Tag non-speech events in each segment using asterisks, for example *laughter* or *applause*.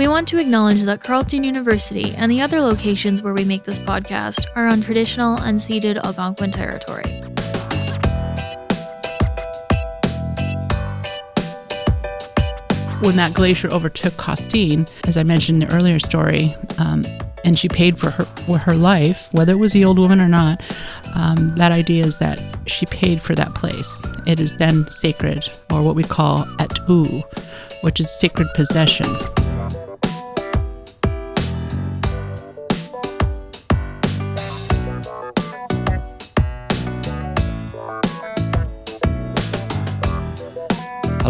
We want to acknowledge that Carleton University and the other locations where we make this podcast are on traditional unceded Algonquin territory. when that glacier overtook Costine, as I mentioned in the earlier story, um, and she paid for her for her life, whether it was the old woman or not. Um, that idea is that she paid for that place. It is then sacred, or what we call atu, which is sacred possession.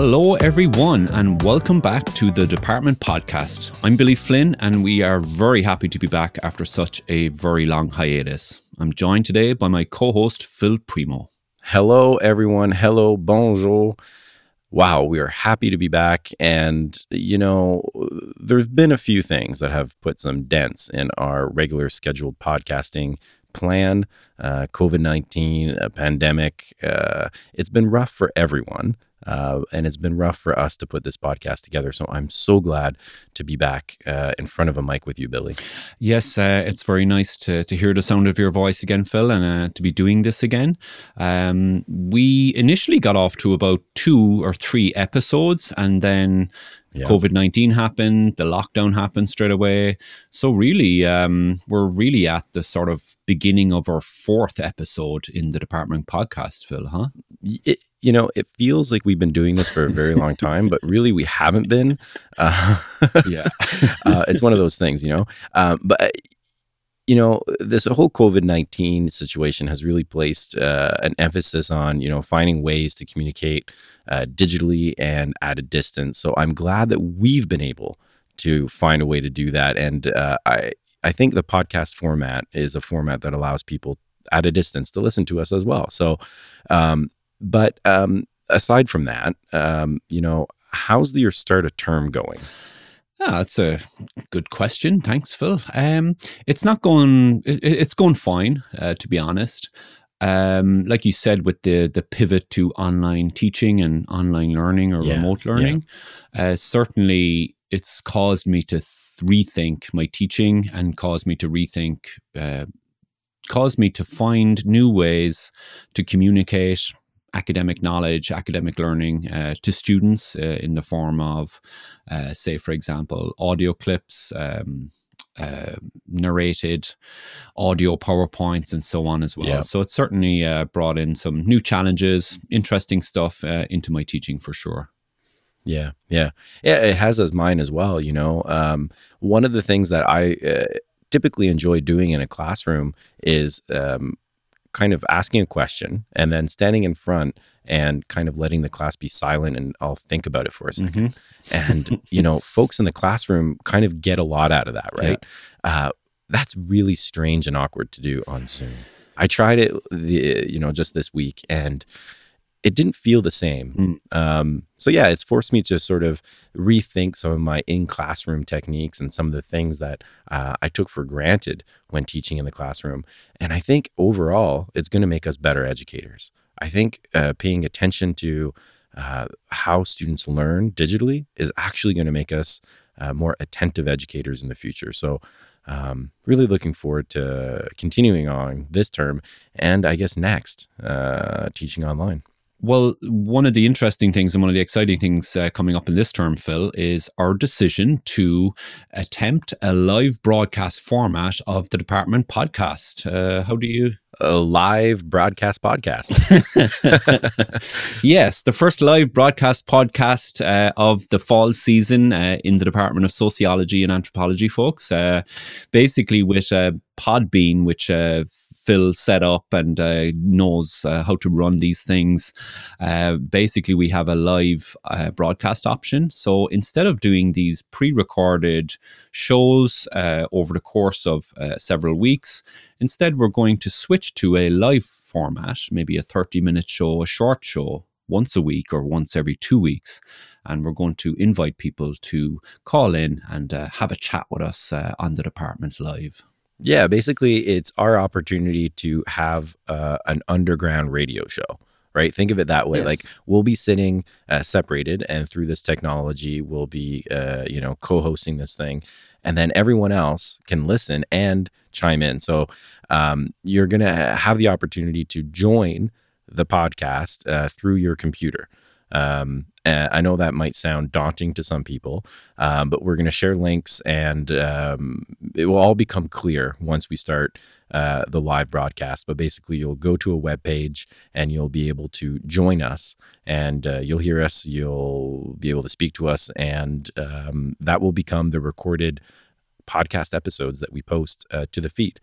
Hello, everyone, and welcome back to the Department Podcast. I'm Billy Flynn, and we are very happy to be back after such a very long hiatus. I'm joined today by my co host, Phil Primo. Hello, everyone. Hello, bonjour. Wow, we are happy to be back. And, you know, there's been a few things that have put some dents in our regular scheduled podcasting plan. Uh, COVID 19, a pandemic. Uh, it's been rough for everyone. Uh, and it's been rough for us to put this podcast together. So I'm so glad to be back uh, in front of a mic with you, Billy. Yes, uh, it's very nice to, to hear the sound of your voice again, Phil, and uh, to be doing this again. Um, we initially got off to about two or three episodes, and then yeah. COVID 19 happened, the lockdown happened straight away. So, really, um, we're really at the sort of beginning of our fourth episode in the department podcast, Phil, huh? It, you know, it feels like we've been doing this for a very long time, but really we haven't been. Uh, yeah, *laughs* uh, it's one of those things, you know. Um, but you know, this whole COVID nineteen situation has really placed uh, an emphasis on you know finding ways to communicate uh, digitally and at a distance. So I'm glad that we've been able to find a way to do that, and uh, I I think the podcast format is a format that allows people at a distance to listen to us as well. So um, but um, aside from that, um, you know, how's your start of term going? Ah, that's a good question. Thanks, Phil. Um, it's not going. It, it's going fine, uh, to be honest. Um, like you said, with the the pivot to online teaching and online learning or yeah, remote learning, yeah. uh, certainly it's caused me to rethink my teaching and caused me to rethink, uh, caused me to find new ways to communicate academic knowledge, academic learning uh, to students uh, in the form of, uh, say, for example, audio clips, um, uh, narrated audio PowerPoints, and so on as well. Yeah. So it certainly uh, brought in some new challenges, interesting stuff uh, into my teaching for sure. Yeah, yeah, yeah. It has as mine as well. You know, um, one of the things that I typically enjoy doing in a classroom is um, kind of asking a question and then standing in front and kind of letting the class be silent and I'll think about it for a 2nd mm-hmm. and, *laughs* you know, folks in the classroom kind of get a lot out of that, right? Yeah. Uh, that's really strange and awkward to do on Zoom. I tried it, the, you know, just this week and it didn't feel the same. Mm. Um, so yeah, it's forced me to sort of rethink some of my in classroom techniques and some of the things that uh, I took for granted when teaching in the classroom. And I think overall, it's going to make us better educators. I think uh, paying attention to uh, how students learn digitally is actually going to make us uh, more attentive educators in the future. So um, really looking forward to continuing on this term and I guess next uh, teaching online. Well, one of the interesting things and one of the exciting things uh, coming up in this term, Phil, is our decision to attempt a live broadcast format of the department podcast. Uh, how do you? A live broadcast podcast. *laughs* *laughs* yes, the first live broadcast podcast uh, of the fall season uh, in the Department of Sociology and Anthropology, folks. Uh, basically, with uh, Podbean, which Phil set up and uh, knows uh, how to run these things. Uh, basically, we have a live uh, broadcast option. So instead of doing these pre recorded shows uh, over the course of uh, several weeks, instead, we're going to switch to a live format, maybe a 30 minute show, a short show once a week or once every two weeks. And we're going to invite people to call in and uh, have a chat with us uh, on the department live. Yeah, basically, it's our opportunity to have uh, an underground radio show. right? Think of it that way. Yes. Like we'll be sitting uh, separated, and through this technology, we'll be, uh, you know, co-hosting this thing, and then everyone else can listen and chime in. So um, you're gonna have the opportunity to join the podcast uh, through your computer. Um, uh, I know that might sound daunting to some people, um, but we're going to share links and um, it will all become clear once we start uh, the live broadcast. But basically, you'll go to a web page and you'll be able to join us and uh, you'll hear us, you'll be able to speak to us, and um, that will become the recorded podcast episodes that we post uh, to the feed.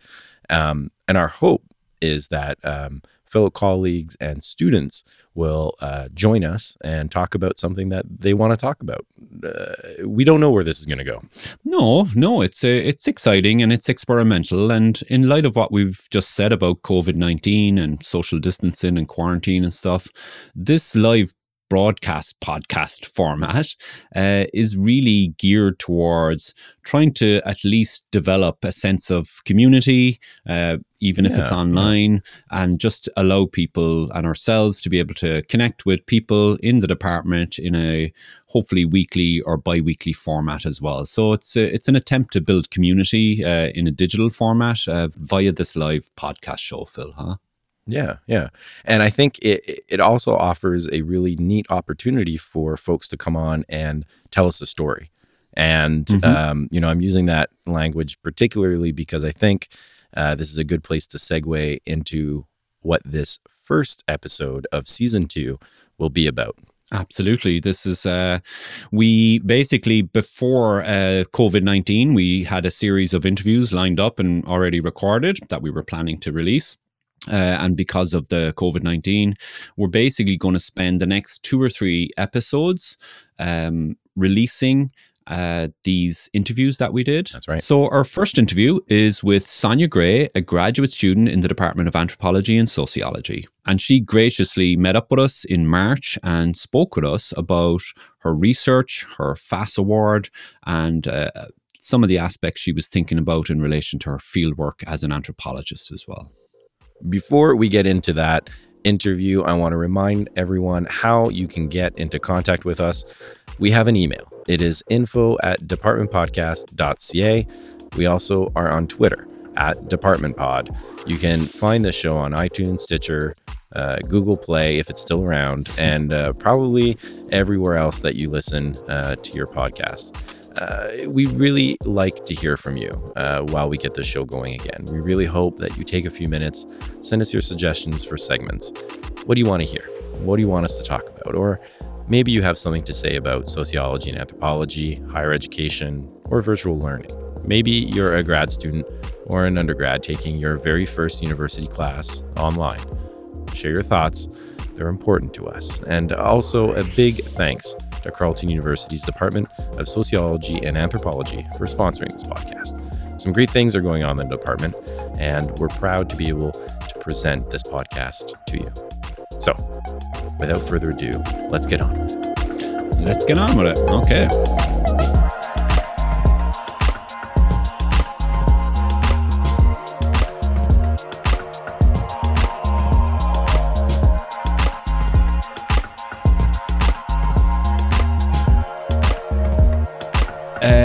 Um, and our hope is that um, fellow colleagues and students will uh, join us and talk about something that they want to talk about. Uh, we don't know where this is going to go. No, no, it's uh, it's exciting and it's experimental. And in light of what we've just said about COVID nineteen and social distancing and quarantine and stuff, this live broadcast podcast format uh, is really geared towards trying to at least develop a sense of community, uh, even if it's Yeah, online, and just allow people and ourselves to be able to connect with people in the department in a hopefully weekly or bi-weekly format as well. So it's a, it's an attempt to build community uh, in a digital format uh, via this live podcast show, Phil. Huh? Yeah, yeah. And I think it it also offers a really neat opportunity for folks to come on and tell us a story. And Mhm. um, you know, I'm using that language particularly because I think uh, this is a good place to segue into what this first episode of season two will be about. Absolutely. This is, uh, we basically, before uh, COVID 19, we had a series of interviews lined up and already recorded that we were planning to release. Uh, and because of the COVID 19, we're basically going to spend the next two or three episodes um, releasing uh, these interviews that we did. That's right. So, our first interview is with Sonya Gray, a graduate student in the Department of Anthropology and Sociology. And she graciously met up with us in March and spoke with us about her research, her FASS award, and uh, some of the aspects she was thinking about in relation to her fieldwork as an anthropologist as well. Before we get into that interview, I want to remind everyone how you can get into contact with us. We have an email. It is info at departmentpodcast.ca. We also are on Twitter at departmentpod. You can find the show on iTunes, Stitcher, uh, Google Play if it's still around, and uh, probably everywhere else that you listen uh, to your podcast. Uh, we really like to hear from you uh, while we get the show going again. We really hope that you take a few minutes, send us your suggestions for segments. What do you want to hear? What do you want us to talk about? Or maybe you have something to say about sociology and anthropology, higher education, or virtual learning. Maybe you're a grad student or an undergrad taking your very first university class online. Share your thoughts, they're important to us. And also, a big thanks to Carleton University's Department of Sociology and Anthropology for sponsoring this podcast. Some great things are going on in the department, and we're proud to be able to present this podcast to you. So, without further ado, let's get on. Let's get on with it. Okay.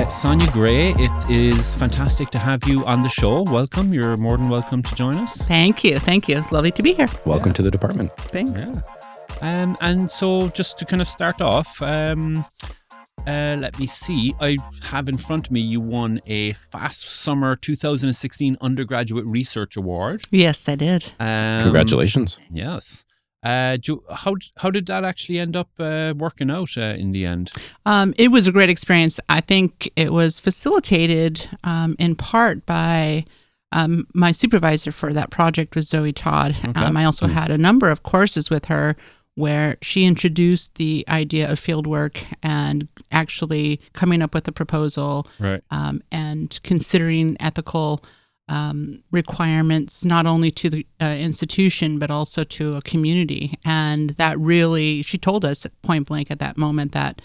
Uh, Sonya Gray, it is fantastic to have you on the show. Welcome. You're more than welcome to join us. Thank you. Thank you. It's lovely to be here. Welcome to the department. Thanks. Yeah. Um, and so, just to kind of start off, um, uh, let me see. I have in front of me you won a FASS Summer 2016 Undergraduate Research Award. Yes, I did. Um, Congratulations. Yes. Uh, do, how how did that actually end up uh, working out uh, in the end? Um, it was a great experience. I think it was facilitated um, in part by um, my supervisor for that project was Zoe Todd. Um, I also had a number of courses with her where she introduced the idea of fieldwork and actually coming up with a proposal Right. um, and considering ethical um, requirements not only to the uh, institution but also to a community. And that really, she told us point blank at that moment that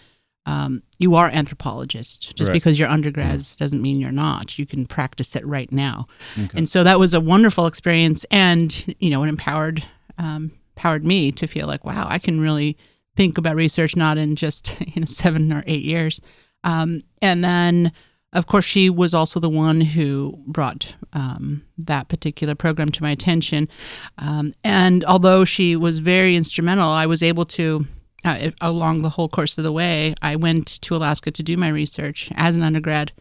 um, you are anthropologist. Just Right. because you're undergrads doesn't mean you're not. You can practice it right now. Okay. And so that was a wonderful experience, and you know, it empowered um, empowered me to feel like, wow, I can really think about research not in just *laughs* you know seven or eight years. Um, and then, of course, she was also the one who brought um, that particular program to my attention. Um, and although she was very instrumental, I was able to. Uh, along the whole course of the way, I went to Alaska to do my research as an undergrad,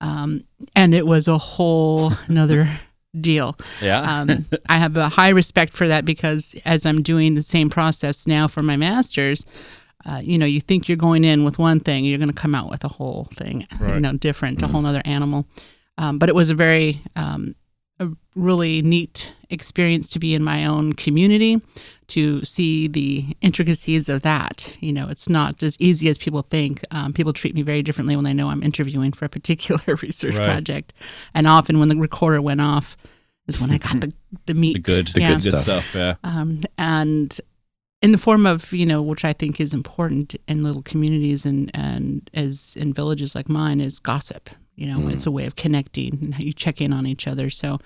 um, and it was a whole *laughs* another deal. Yeah. um, I have a high respect for that because as I'm doing the same process now for my master's, uh, you know, you think you're going in with one thing, you're going to come out with a whole thing, you know, different, a whole other animal. Um, but it was a very, um, a really neat experience to be in my own community to see the intricacies of that. You know, it's not as easy as people think. Um, people treat me very differently when they know I'm interviewing for a *laughs* particular research Right. project. And often when the recorder went off is when I got the, the meat. The good, The yeah. good stuff. Yeah. Um, and in the form of, you know, which I think is important in little communities and, and as in villages like mine is gossip. You know, it's a way of connecting and you check in on each other. So,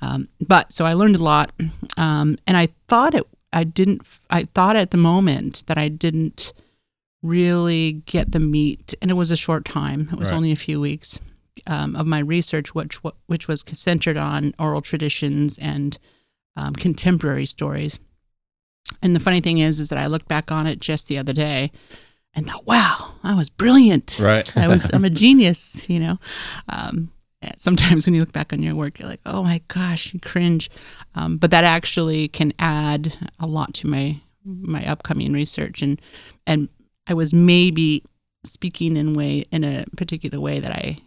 um, but so I learned a lot. Um, and I thought it, I didn't, I thought at the moment that I didn't really get the meat, and it was a short time. It was Right. only a few weeks um, of my research, which which was centered on oral traditions and um, contemporary stories. And the funny thing is, is that I looked back on it just the other day, and thought, "Wow, I was brilliant. Right. I was, I'm a *laughs* genius." You know. Um, sometimes when you look back on your work, you're like, "Oh my gosh," you cringe. Um, but that actually can add a lot to my my upcoming research, and and I was maybe speaking in way in a particular way that I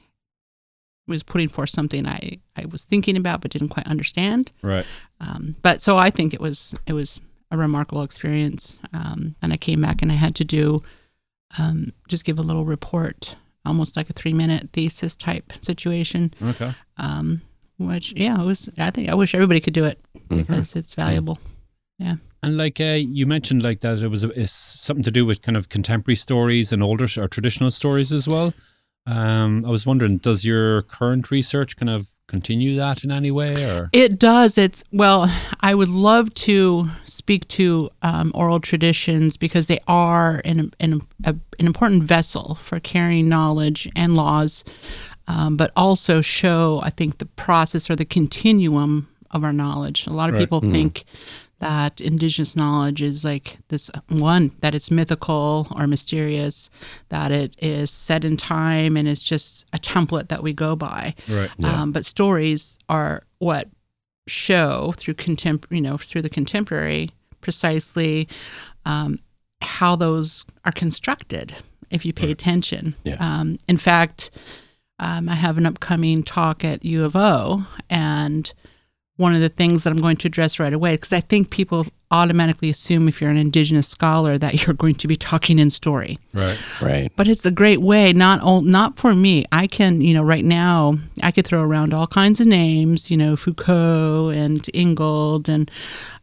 was putting forth something I, I was thinking about but didn't quite understand. Right. Um, but so I think it was it was a remarkable experience. Um, and I came back and I had to do um, just give a little report, almost like a three minute thesis type situation. Okay. Um, which yeah, it was. I think I wish everybody could do it Mhm. because it's valuable. Yeah. And like uh, you mentioned, like that it was a, it's something to do with kind of contemporary stories and older or traditional stories as well. Um, I was wondering, does your current research kind of continue that in any way, or It does. It's well. I would love to speak to um, oral traditions because they are an an, a, an important vessel for carrying knowledge and laws, um, but also show I think the process or the continuum of our knowledge. A lot of Right. people think that indigenous knowledge is like this one that it's mythical or mysterious, that it is set in time and it's just a template that we go by. right? Um, but stories are what show through contem- you know, through the contemporary precisely um, how those are constructed if you pay attention. Yeah. Um, in fact, um, I have an upcoming talk at U of O, and one of the things that I'm going to address right away, because I think people automatically assume if you're an Indigenous scholar that *laughs* you're going to be talking in story Right. Right. but it's a great way not all, not for me i can you know right now i could throw around all kinds of names you know foucault and ingold and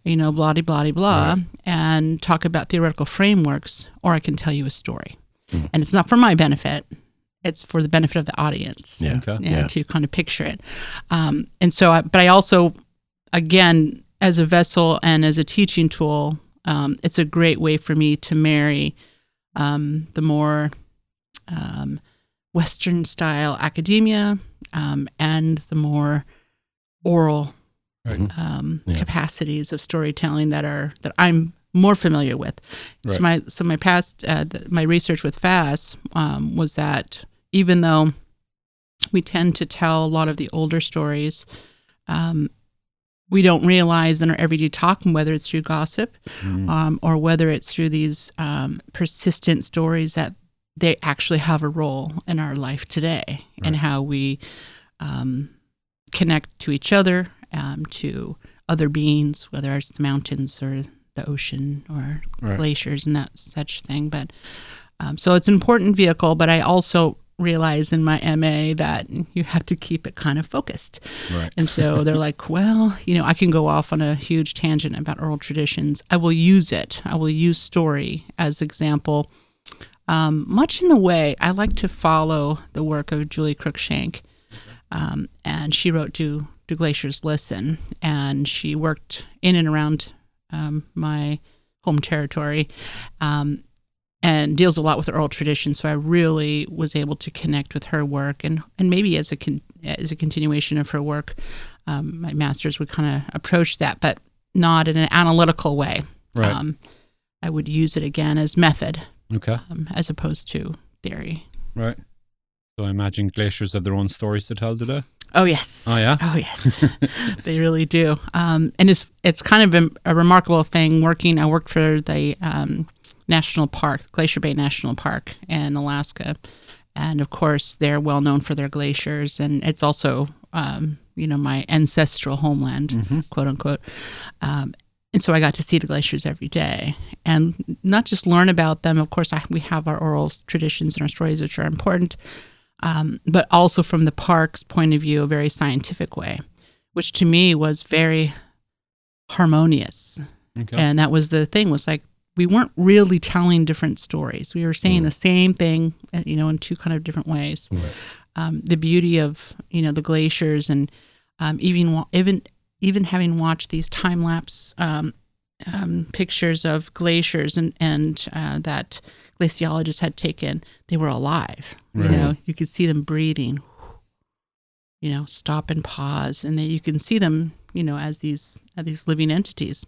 you know blah blah blah blah and talk about theoretical frameworks or i can tell you a story Mm. and it's not for my benefit it's for the benefit of the audience Yeah. Okay. yeah, Yeah. to kind of picture it. Um, and so, I, but I also, again, as a vessel and as a teaching tool, um, it's a great way for me to marry um, the more um, Western style academia um, and the more oral Right. Mhm. um, Yeah. capacities of storytelling that are that I'm more familiar with. Right. So my so my past uh, th- my research with FASS um, was that even though we tend to tell a lot of the older stories, um, we don't realize in our everyday talk, whether it's through gossip Mm. um, or whether it's through these um, persistent stories that they actually have a role in our life today and how we um, connect to each other, um, to other beings, whether it's the mountains or the ocean or Right. glaciers and that such thing. But um, so it's an important vehicle, but I also realize in my MA that you have to keep it kind of focused. Right. And so they're *laughs* like, well, you know, I can go off on a huge tangent about oral traditions. I will use it. I will use story as example. Um, much in the way I like to follow the work of Julie Cruikshank. Um, and she wrote Do, Do Glaciers Listen? And she worked in and around um, my home territory, um, and deals a lot with oral tradition. So I really was able to connect with her work, and and maybe as a con- as a continuation of her work, um, my masters would kind of approach that, but not in an analytical way. Right. Um, I would use it again as method Okay. um, as opposed to theory. Right. So I imagine glaciers have their own stories to tell, today. Oh yes. Oh, yeah? Oh yes. *laughs* they really do. Um, and it's it's kind of been a remarkable thing working. I worked for the um, national park, Glacier Bay National Park in Alaska, and of course they're well known for their glaciers, and it's also um, you know my ancestral homeland, Mm-hmm. quote unquote. Um, and so I got to see the glaciers every day, and not just learn about them. Of course, I, we have our oral traditions and our stories, which are important, um, but also from the park's point of view, a very scientific way, which to me was very harmonious. Okay. And that was the thing was like we weren't really telling different stories. We were saying the same thing, uh, you know, in two kind of different ways. Um, the beauty of you know the glaciers and um, even even even having watched these time lapse um, um, pictures of glaciers and and uh, that glaciologists had taken, they were alive. Right. You know, you could see them breathing. You know, stop and pause, and then you can see them. You know, as these as these living entities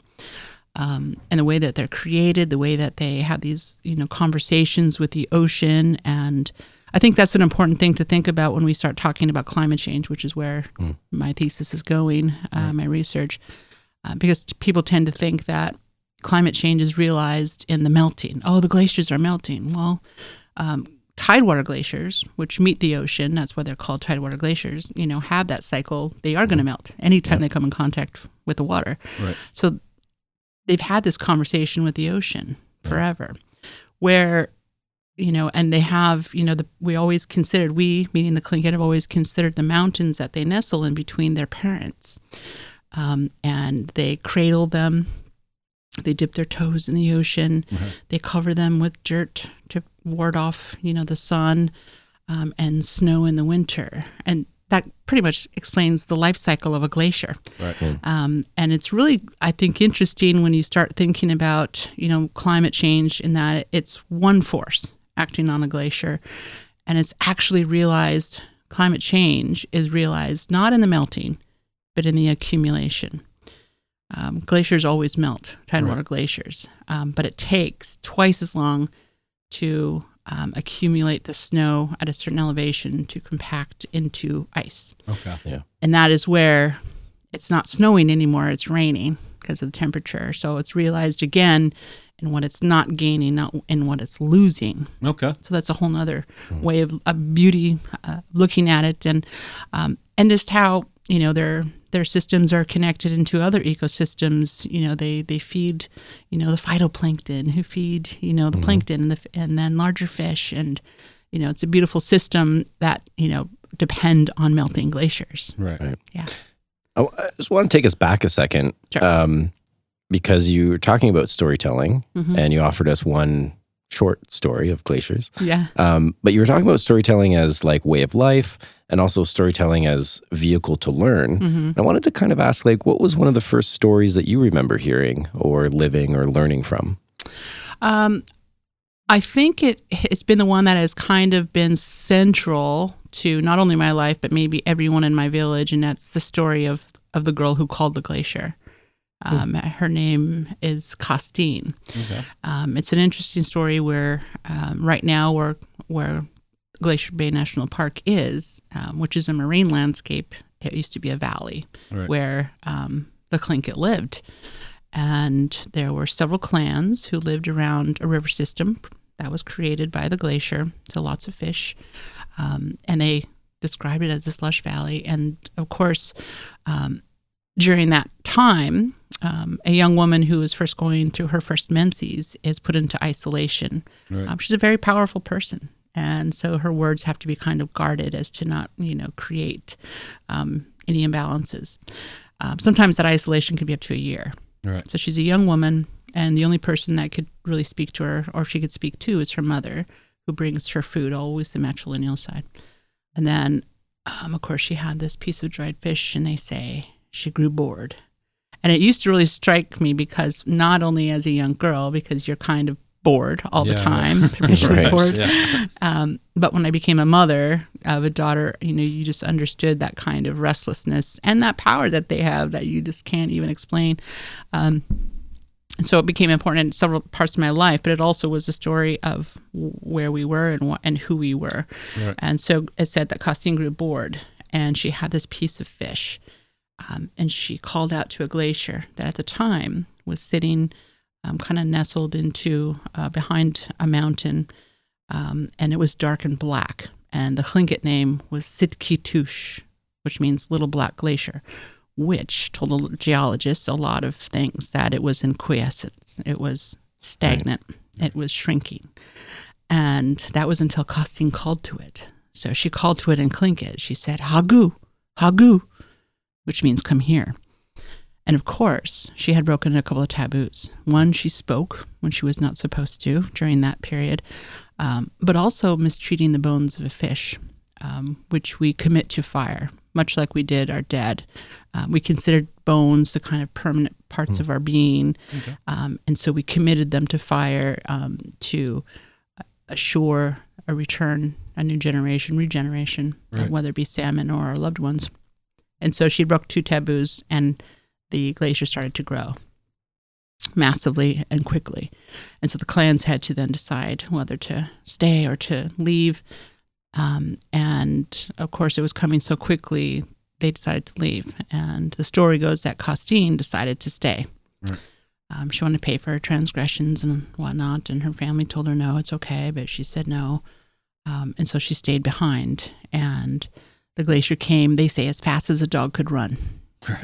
um, and the way that they're created, the way that they have these, you know, conversations with the ocean. And I think that's an important thing to think about when we start talking about climate change, which is where my thesis is going, uh, my research, uh, because people tend to think that climate change is realized in the melting. Oh, the glaciers are melting. Well, um, tidewater glaciers, which meet the ocean, that's why they're called tidewater glaciers, you know, have that cycle. They are going to melt anytime they come in contact with the water. Right. So they've had this conversation with the ocean forever, where you know, and they have, you know, the we always considered we, meaning the Tlingit, have always considered the mountains that they nestle in between their parents, um, and they cradle them. They dip their toes in the ocean. They cover them with dirt to ward off, you know, the sun um, and snow in the winter, and that pretty much explains the life cycle of a glacier. Right. Um, and it's really, I think, interesting when you start thinking about, you know, climate change in that it's one force acting on a glacier. And it's actually realized climate change is realized not in the melting, but in the accumulation. Um, glaciers always melt, tidewater glaciers, um, but it takes twice as long to um, accumulate the snow at a certain elevation to compact into ice Okay. Yeah. And that is where it's not snowing anymore it's raining because of the temperature so it's realized again in what it's not gaining not in what it's losing Okay. so that's a whole nother way of a beauty uh, looking at it and um, and just how you know their their systems are connected into other ecosystems you know they they feed you know the phytoplankton who feed you know the plankton and the and then larger fish and you know it's a beautiful system that you know depend on melting glaciers Right. Right. yeah I I just want to take us back a second, Sure. um, because you were talking about storytelling, Mhm. and you offered us one short story of glaciers. yeah Um, but you were talking about storytelling as like way of life, and also storytelling as vehicle to learn. hmm I wanted to kind of ask, like, what was one of the first stories that you remember hearing, or living, or learning from? Um, I think it it's been the one that has kind of been central to not only my life but maybe everyone in my village, and that's the story of of the girl who called the glacier. Um, Her name is Costine. Okay. Um, it's an interesting story where um, right now where where Glacier Bay National Park is, um, which is a marine landscape. It used to be a valley Right. where um, the Tlingit lived, and there were several clans who lived around a river system that was created by the glacier. So lots of fish, um, and they described it as this lush valley. And of course, um, during that time, um, a young woman who is first going through her first menses is put into isolation. Right. Um, she's a very powerful person. And so her words have to be kind of guarded as to not, you know, create um, any imbalances. Um, sometimes that isolation could be up to a year. Right. So she's a young woman, and the only person that could really speak to her, or she could speak to, is her mother, who brings her food, always the matrilineal side. And then, um, of course, she had this piece of dried fish, and they say she grew bored. And it used to really strike me because not only as a young girl, because you're kind of bored all the Yeah. time, perpetually *laughs* Right. bored. Yeah. Um, but when I became a mother of a daughter, you know, you just understood that kind of restlessness and that power that they have that you just can't even explain. Um, and so it became important in several parts of my life, but it also was a story of where we were and what, and who we were. Right. And so it said that Costine grew bored, and she had this piece of fish, um, and she called out to a glacier that at the time was sitting, um, kind of nestled into uh, behind a mountain, um, and it was dark and black. And the Tlingit name was Sitkitush, which means little black glacier which told the geologists a lot of things that it was in quiescence, it was stagnant, it was shrinking. And that was until Costine called to it. So she called to it in Tlingit. She said, Hagu, Hagu, which means come here. And of course, she had broken a couple of taboos. One, she spoke when she was not supposed to during that period, um, but also mistreating the bones of a fish, um, which we commit to fire, much like we did our dead. Um, we considered bones the kind of permanent parts of our being, Okay. um, and so we committed them to fire um, to assure a return, a new generation, regeneration, uh, Right. whether it be salmon or our loved ones. And so she broke two taboos, and the glacier started to grow massively and quickly. And so the clans had to then decide whether to stay or to leave. Um, and of course, it was coming so quickly, they decided to leave. And the story goes that Costine decided to stay. Right. Um, she wanted to pay for her transgressions and whatnot, and her family told her no, it's okay, but she said no. Um, and so she stayed behind. And the glacier came, they say, as fast as a dog could run.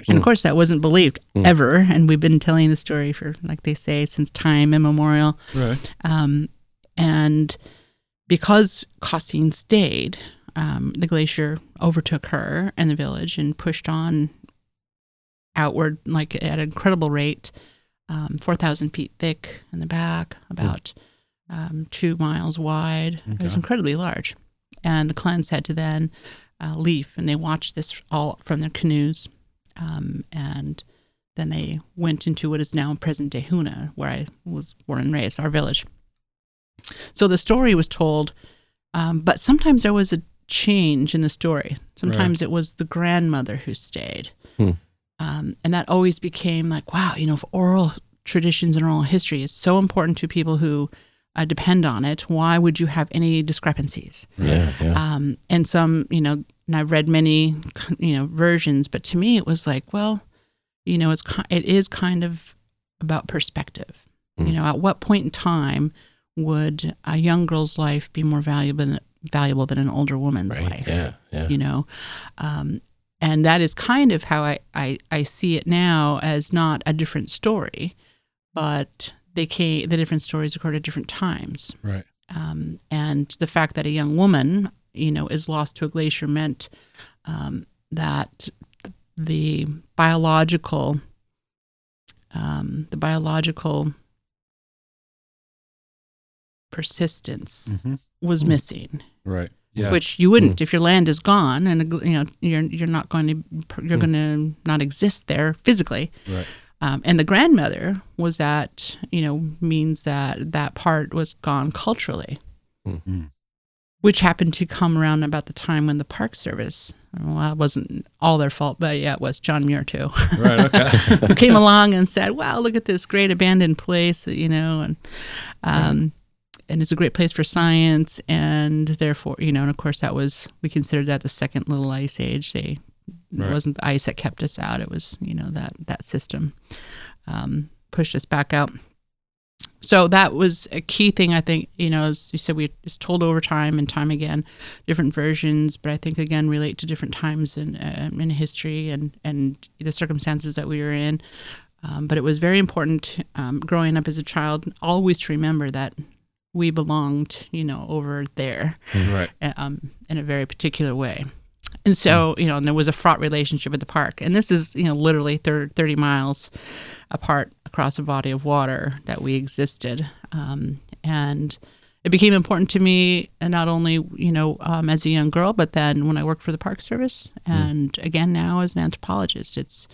And of course, that wasn't believed Mm. ever. And we've been telling the story for, like they say, since time immemorial. Right. Um, and because Costine stayed, um, the glacier overtook her and the village and pushed on outward, like at an incredible rate, um, 4,000 feet thick in the back, about um, two miles wide. It was incredibly large. And the clans had to then uh, leave, and they watched this all from their canoes. Um, and then they went into what is now present day Hoonah, where I was born and raised, our village. So the story was told, um, but sometimes there was a change in the story. Sometimes it was the grandmother who stayed. Hmm. Um, and that always became like, wow, you know, if oral traditions and oral history is so important to people who uh, depend on it, why would you have any discrepancies? Yeah, yeah. um, and some you know and i've read many you know versions but to me it was like well you know it's it is kind of about perspective you Mm. know at what point in time would a young girl's life be more valuable than valuable than an older woman's Right. life Yeah, yeah. you know um, and that is kind of how I, I, I see it now as not a different story but they came the different stories occurred at different times Right. um, and the fact that a young woman, you know, is lost to a glacier meant um, that the biological, um, the biological persistence Mm-hmm. was missing, Right. Yeah. which you wouldn't if your land is gone and you know you're you're not going to you're Mm. going to not exist there physically. right. Um, and the grandmother was that, you know, means that that part was gone culturally, Mhm. which happened to come around about the time when the Park Service, well, it wasn't all their fault, but yeah, it was John Muir too, Right. Okay. *laughs* came along and said, wow, look at this great abandoned place, you know, and, um, and it's a great place for science. And therefore, you know, and of course that was, we considered that the second little ice age. They, Right. it wasn't the ice that kept us out. It was, you know, that, that system, um, pushed us back out. So that was a key thing, I think, you know, as you said, we it's told over time and time again, different versions, but I think again relate to different times in, uh, in history and, and the circumstances that we were in. Um, but it was very important um, growing up as a child, always to remember that we belonged, you know, over there right. uh, um, in a very particular way. And so, you know, and there was a fraught relationship at the park. And this is, you know, literally thir- 30 miles apart across a body of water that we existed. Um, and it became important to me, and not only, you know, um, as a young girl, but then when I worked for the Park Service, and again now as an anthropologist, it's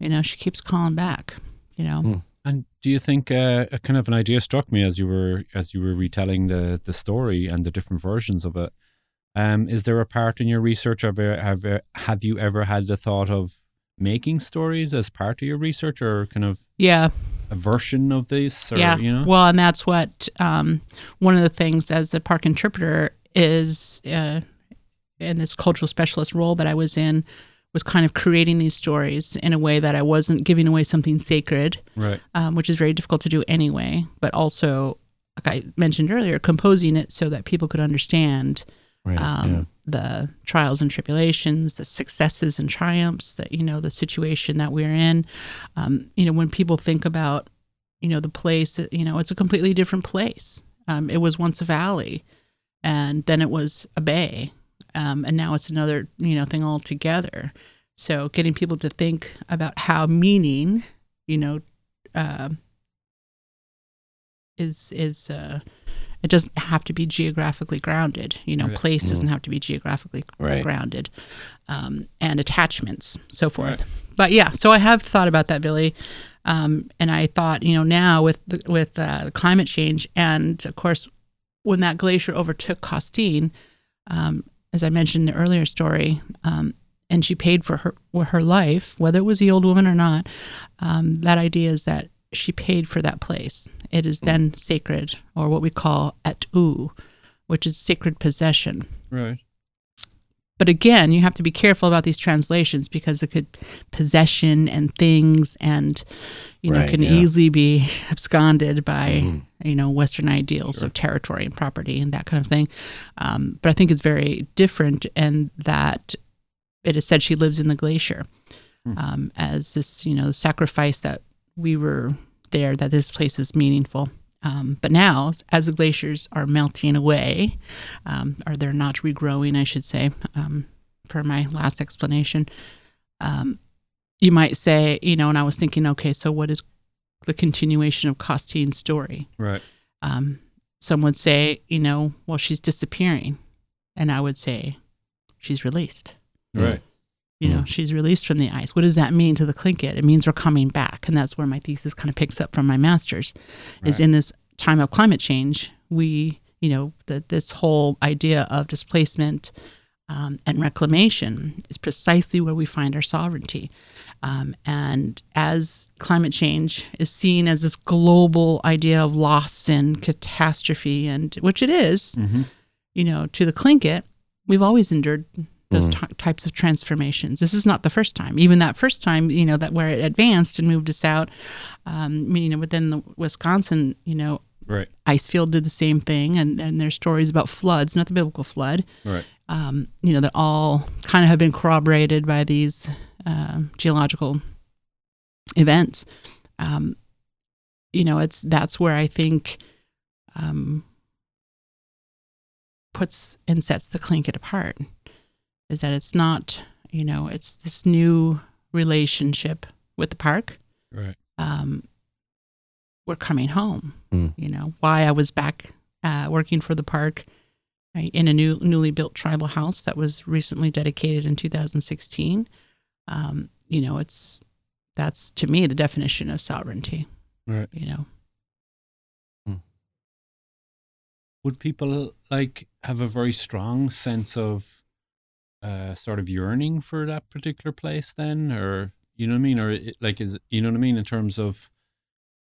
You know, she keeps calling back. You know, Mm. And do you think uh, a kind of an idea struck me as you were as you were retelling the the story and the different versions of it? Um, is there a part in your research of uh, have uh, have you ever had the thought of making stories as part of your research, or kind of yeah, a version of this? Or, yeah. you know, Well, and that's what um, one of the things as a park interpreter is uh, in this cultural specialist role that I was in was kind of creating these stories in a way that I wasn't giving away something sacred, right? um, which is very difficult to do anyway, but also, like I mentioned earlier, composing it so that people could understand Right. um, the trials and tribulations, the successes and triumphs that you know the situation that we're in. Um, you know, when people think about you know the place, you know, it's a completely different place. Um, it was once a valley, and then it was a bay, um, and now it's another you know thing altogether. So getting people to think about how meaning, you know, uh, is is uh, it doesn't have to be geographically grounded. You know, Right. place doesn't have to be geographically Right. grounded, um, and attachments, so forth. But yeah, so I have thought about that, Billy, um, and I thought, you know, now with the, with uh, climate change, and of course, when that glacier overtook Costine, um, as I mentioned in the earlier story, um, and she paid for her her life, whether it was the old woman or not. Um, that idea is that she paid for that place. It is then sacred, or what we call et u, which is sacred possession. Right. But again, you have to be careful about these translations because it could possession and things and you know Right, can yeah. easily be *laughs* absconded by Mhm. you know Western ideals of territory and property and that kind of thing. Um, but I think it's very different, and that it is said she lives in the glacier Hmm. um, as this you know sacrifice that we were there, that this place is meaningful. Um, but now, as the glaciers are melting away, um, or they're not regrowing, I should say, um, per my last explanation, um, you might say, you know, and I was thinking, okay, so what is the continuation of Costine's story? Right. Um, some would say, you know, well, she's disappearing. And I would say, she's released. Right. You know, Mm. she's released from the ice. What does that mean to the Tlingit? It means we're coming back. And that's where my thesis kind of picks up from my master's is in this time of climate change, we, you know, that this whole idea of displacement um, and reclamation is precisely where we find our sovereignty. Um, and as climate change is seen as this global idea of loss and catastrophe, and which it is, Mm-hmm. you know, to the Tlingit, we've always endured those Mhm. ty- types of transformations. This is not the first time. Even that first time, you know, that where it advanced and moved us out, um, you know, within the Wisconsin, you know, Right. Icefield did the same thing, and, and there's stories about floods, not the biblical flood, Right. um, you know, that all kind of have been corroborated by these um geological events. Um, you know, it's that's where I think um, puts and sets the Tlingit apart is that it's not, you know, it's this new relationship with the park. Right. Um, we're coming home. Mm. You know, why I was back uh, working for the park uh, in a new newly built tribal house that was recently dedicated in 2016. Um, you know, it's that's to me the definition of sovereignty. Right. You know, Would people like have a very strong sense of uh, sort of yearning for that particular place then, or you know what I mean, or it, like is you know what I mean in terms of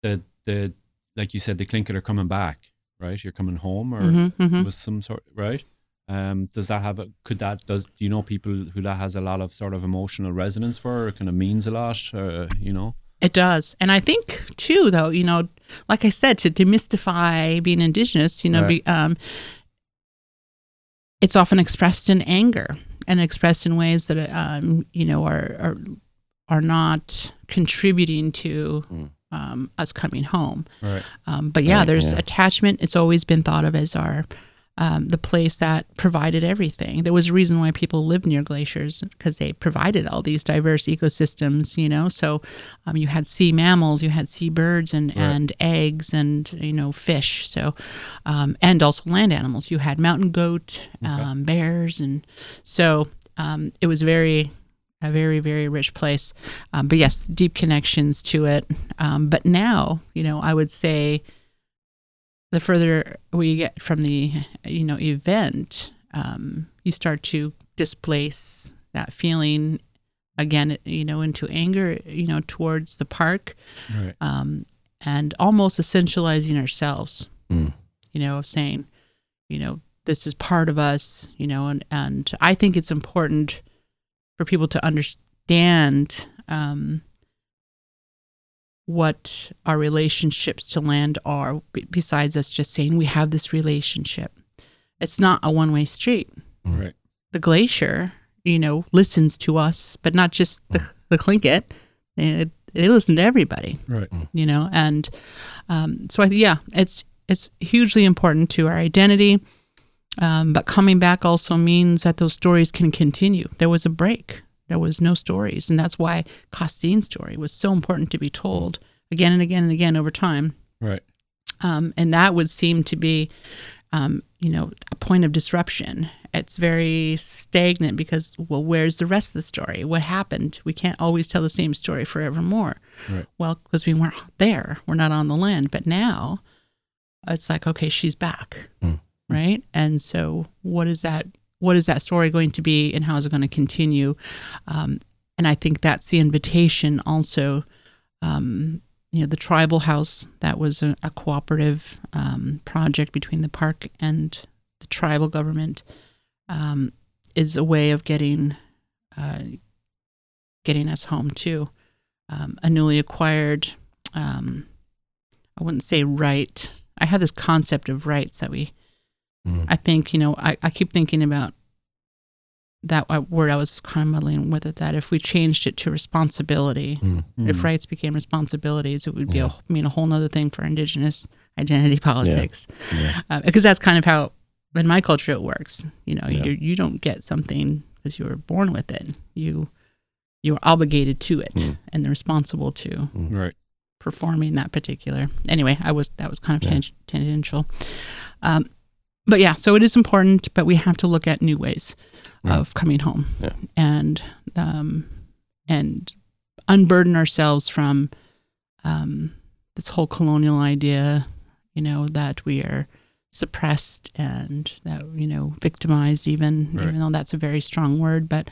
the the like you said the Tlingit are coming back, right? You're coming home, or Mhm, mhm. was some sort right. Um, does that have a could that does do you know people who that has a lot of sort of emotional resonance for or kind of means a lot uh, you know It does. And I think, too, though, you know, like I said, to demystify being Indigenous, you know, Right. be, um, it's often expressed in anger and expressed in ways that, um, you know, are, are, are not contributing to Mm. um, us coming home. right Um, but yeah, Right, there's yeah. attachment. It's always been thought of as our um, the place that provided everything. There was a reason why people lived near glaciers because they provided all these diverse ecosystems. You know, so um, you had sea mammals, you had sea birds, and Right. and eggs, and you know fish. So um, and also land animals. You had mountain goat, Okay. um, bears, and so um, it was very a very very rich place. Um, but yes, deep connections to it. Um, but now, you know, I would say the further we get from the you know event, um, you start to displace that feeling again, you know, into anger, you know, towards the park, Right. um, and almost essentializing ourselves. Mm. You know, of saying, you know, this is part of us. You know, and and I think it's important for people to understand um, what our relationships to land are. b- Besides us just saying we have this relationship, it's not a one way street Right. the glacier, you know, listens to us, but not just the, the Tlingit. it, they listen to everybody, Right. you know, and um, so I, yeah, it's it's hugely important to our identity. Um, but coming back also means that those stories can continue. There was a break. There was no stories, and that's why Kaasteen's story was so important to be told again and again and again over time Right. um, and that would seem to be, um, you know, a point of disruption. It's very stagnant because, well, where's the rest of the story? What happened? We can't always tell the same story forevermore. Right. Well, because we weren't there, we're not on the land. But now, it's like, okay, she's back, Mm. right? And so, what is that? What is that story going to be, and how is it going to continue? Um, and I think that's the invitation also um, you know, the tribal house that was a, a cooperative um, project between the park and the tribal government um, is a way of getting uh, getting us home too. Um, a newly acquired, um, I wouldn't say right. I have this concept of rights that we Mm. I think, you know, I, I keep thinking about that uh, word I was kind of muddling with it, that if we changed it to responsibility, Mm. if rights became responsibilities, it would be Yeah. a, mean a whole other thing for indigenous identity *laughs* politics. Yeah. Uh, because that's kind of how, in my culture, it works. You know, Yeah. you you don't get something because you were born with it. You you are obligated to it Mm. and responsible to Right. performing that particular. Anyway, I was that was kind of Yeah. tang- tangential. Um, but yeah, so it is important, but we have to look at new ways Yeah. of coming home Yeah. and um, and unburden ourselves from um, this whole colonial idea. You know that we are suppressed and that you know victimized, even Right. even though that's a very strong word, but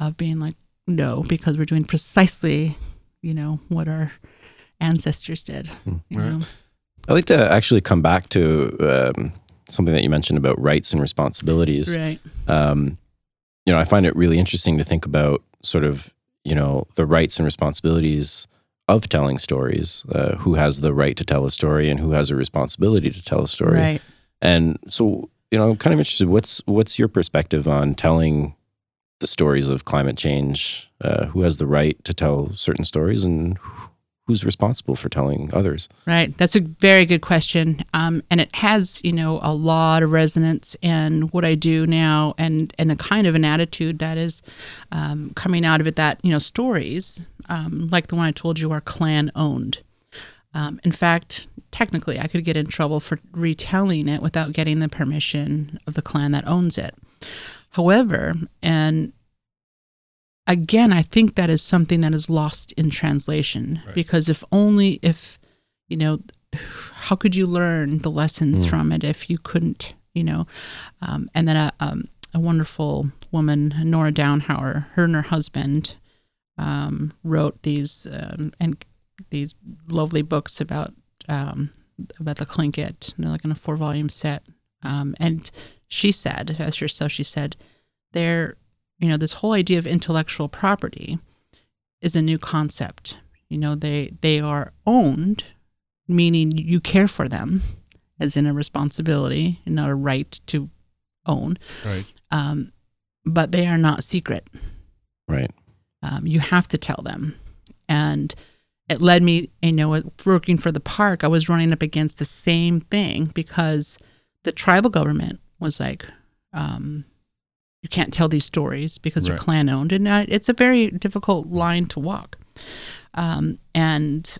of being like no, because we're doing precisely you know what our ancestors did. Mm. You Right. know? I'd like to actually come back to um, something that you mentioned about rights and responsibilities. Right. Um, you know, I find it really interesting to think about sort of, you know, the rights and responsibilities of telling stories. Uh, who has the right to tell a story and who has a responsibility to tell a story. Right. And so, you know, I'm kind of interested. What's what's your perspective on telling the stories of climate change? Uh, who has the right to tell certain stories, and who's responsible for telling others? Right. That's a very good question. Um, and it has, you know, a lot of resonance in what I do now and, and a kind of an attitude that is um, coming out of it that, you know, stories, um, like the one I told you, are clan owned. Um, in fact, technically, I could get in trouble for retelling it without getting the permission of the clan that owns it. However, and again, I think that is something that is lost in translation Right. because if only if, you know, how could you learn the lessons Mm. from it if you couldn't, you know? Um, and then a, um, a wonderful woman, Nora Dauenhauer, her and her husband um, wrote these um, and these lovely books about um, about the Tlingit, you know, like in a four volume set. Um, and she said, as herself, she said, there, you know, this whole idea of intellectual property is a new concept. You know, they they are owned, meaning you care for them, as in a responsibility and not a right to own. Right. Um, but they are not secret Right. um, you have to tell them. And it led me, you know, working for the park, I was running up against the same thing because the tribal government was like, um, you can't tell these stories because they're Right. clan owned. And uh, it's a very difficult line to walk. Um, and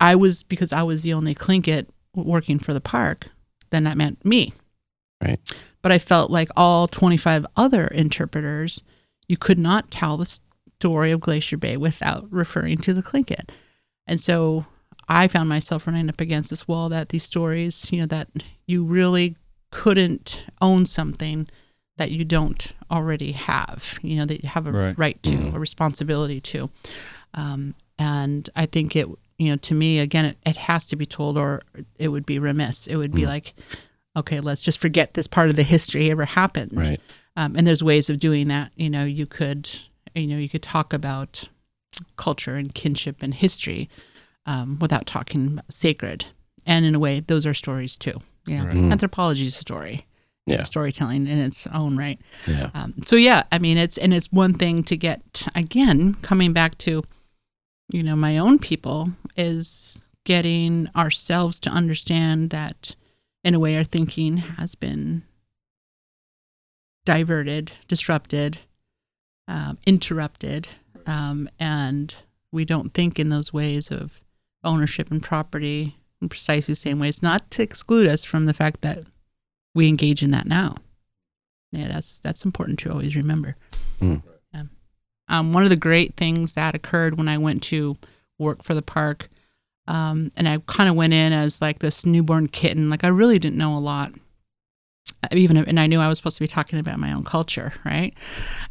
I was, because I was the only Tlingit working for the park, then that meant me. Right. But I felt like all 25 other interpreters, you could not tell the story of Glacier Bay without referring to the Tlingit. And so I found myself running up against this wall that these stories, you know, that you really couldn't own something that you don't already have, you know, that you have a right, right to, mm. a responsibility to. Um, and I think it, you know, to me, again, it, it, has to be told or it would be remiss. It would be mm. like, okay, let's just forget this part of the history ever happened. Right. Um, and there's ways of doing that. You know, you could, you know, you could talk about culture and kinship and history um, without talking sacred. And in a way, those are stories too. You know, right. mm. anthropology is a story. Yeah. Storytelling in its own right. Yeah. Um, so yeah, I mean, it's and it's one thing to get again coming back to, you know, my own people is getting ourselves to understand that, in a way, our thinking has been diverted, disrupted, um, interrupted, um, and we don't think in those ways of ownership and property in precisely the same ways. Not to exclude us from the fact that we engage in that now. Yeah, that's that's important to always remember. Mm. Um, um, one of the great things that occurred when I went to work for the park, um, and I kind of went in as like this newborn kitten. Like I really didn't know a lot even and I knew I was supposed to be talking about my own culture, right?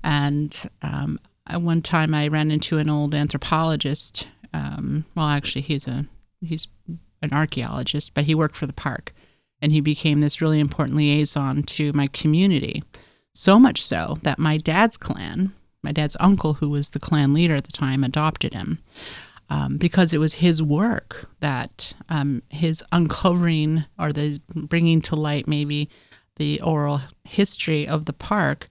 And um, one time I ran into an old anthropologist. Um, well, actually, he's a he's an archaeologist, but he worked for the park, and he became this really important liaison to my community. So much so that my dad's clan, my dad's uncle, who was the clan leader at the time, adopted him. Um, because it was his work that um, his uncovering or the bringing to light maybe the oral history of the park,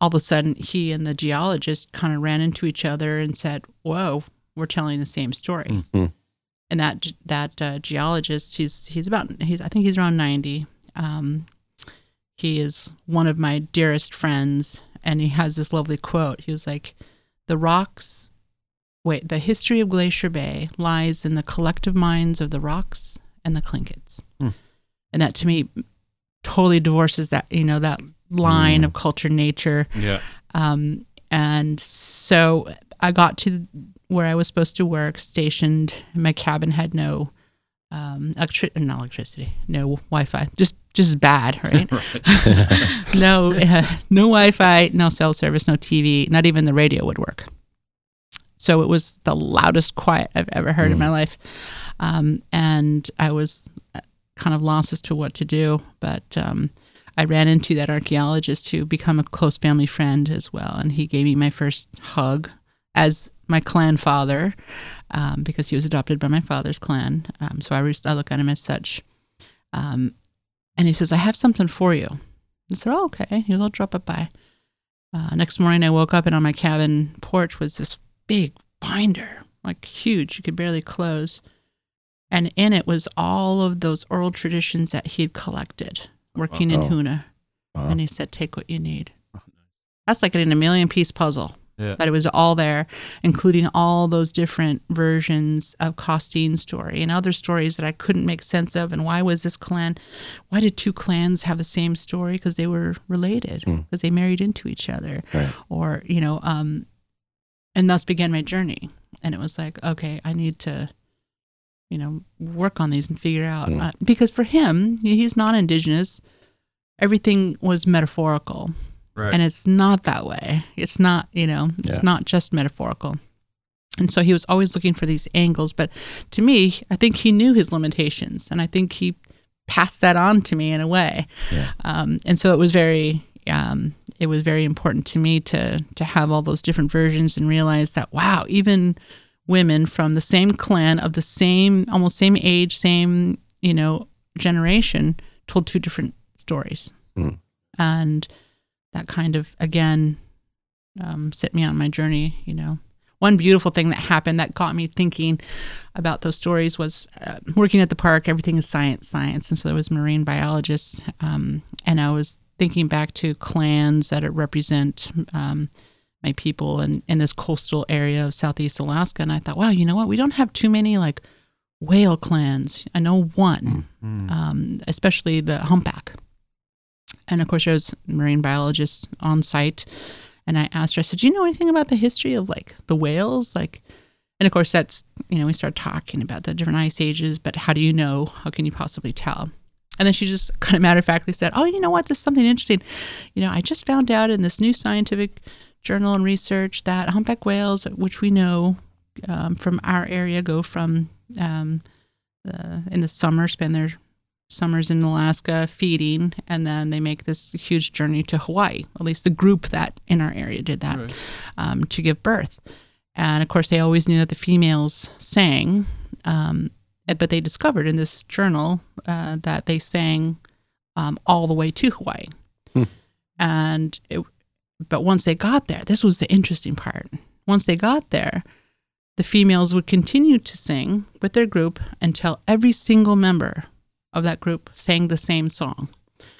all of a sudden he and the geologist kind of ran into each other and said, "Whoa, we're telling the same story." Mm-hmm. And that that uh, geologist, he's he's about he's I think he's around ninety. Um, he is one of my dearest friends, and he has this lovely quote. He was like, "The rocks." Wait, the history of Glacier Bay lies in the collective minds of the rocks and the Tlingits," Mm. And that to me totally divorces that you know that line mm. of culture nature yeah um, and so i got to where i was supposed to work stationed my cabin had no um, electric not electricity no wi-fi just just bad *laughs* right, right. *laughs* no uh, no wi-fi no cell service no tv not even the radio would work so it was the loudest quiet i've ever heard mm. in my life um, and i was kind of lost as to what to do. But um, I ran into that archaeologist who become a close family friend as well, and he gave me my first hug as my clan father um, because he was adopted by my father's clan. Um, so I, re- I look at him as such. Um, and he says, "I have something for you." I said, "Oh, okay." He'll drop it by. Uh, next morning, I woke up and on my cabin porch was this big binder, like huge. You could barely close. And in it was all of those oral traditions that he'd collected working in Hoonah. And he said, Take what you need. That's like in a million piece puzzle. Yeah. But it was all there, including all those different versions of Kaasteen's story and other stories that I couldn't make sense of. And why was this clan, why did two clans have the same story? Because they were related, because mm. they married into each other. Right. Or, you know, um, and thus began my journey. And it was like, okay, I need to you know, work on these and figure out. Mm. Uh, because for him, he's non indigenous, everything was metaphorical. Right. And it's not that way. It's not, you know, it's yeah. not just metaphorical. And so he was always looking for these angles. But to me, I think he knew his limitations. And I think he passed that on to me in a way. Yeah. Um, and so it was very, um, it was very important to me to to have all those different versions and realize that wow, even women from the same clan of the same almost same age same you know generation told two different stories mm. and that kind of again um, set me on my journey you know one beautiful thing that happened that got me thinking about those stories was uh, working at the park everything is science science and so there was marine biologists um, and i was thinking back to clans that represent um, my people in, in this coastal area of southeast Alaska. And I thought, wow, you know what? We don't have too many like whale clans. I know one, mm-hmm. um, especially the humpback. And of course, there was marine biologists on site. And I asked her, I said, Do you know anything about the history of like the whales? Like, and of course, that's, you know, we started talking about the different ice ages, but how do you know? How can you possibly tell? And then she just *laughs* kind of matter of factly said, Oh, you know what? This is something interesting. You know, I just found out in this new scientific journal and research that humpback whales, which we know um, from our area, go from um, uh, in the summer, spend their summers in Alaska feeding, and then they make this huge journey to Hawaii. At least the group that in our area did that Right. um, to give birth. And of course, they always knew that the females sang, um, eh, but they discovered in this journal uh, that they sang um, all the way to Hawaii. Hmm. And it, but once they got there, this was the interesting part. Once they got there, the females would continue to sing with their group until every single member of that group sang the same song.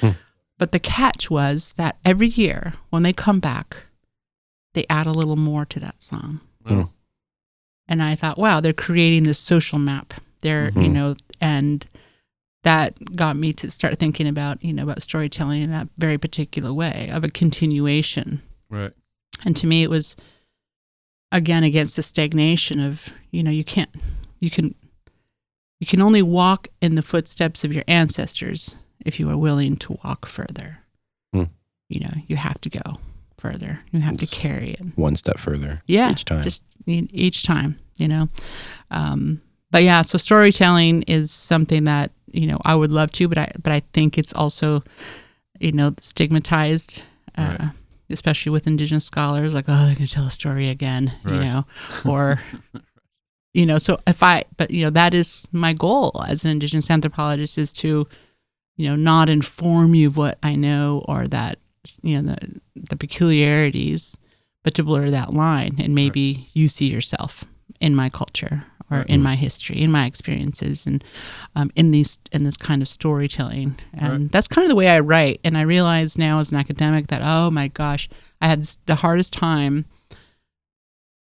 Hmm. But the catch was that every year when they come back, they add a little more to that song. Hmm. And I thought, wow, they're creating this social map. They're, you Mhm. know, and that got me to start thinking about, you know, about storytelling in that very particular way of a continuation. Right. And to me, it was again against the stagnation of, you know, you can't, you can, you can only walk in the footsteps of your ancestors if you are willing to walk further. Hmm. You know, you have to go further. You have to carry it. One step further. Yeah, Each time. just each time, you know. Um, but yeah, so storytelling is something that you know I would love to, but I but I think it's also you know stigmatized, uh, Right. especially with Indigenous scholars. Like, oh, they're going to tell a story again, you know, *laughs* or you know. So if I, but you know, that is my goal as an Indigenous anthropologist is to you know not inform you of what I know or that you know the the peculiarities but to blur that line and maybe you see yourself in my culture or Right. in my history in my experiences and um, in these in this kind of storytelling and Right. that's kind of the way i write and i realize now as an academic that oh my gosh i had the hardest time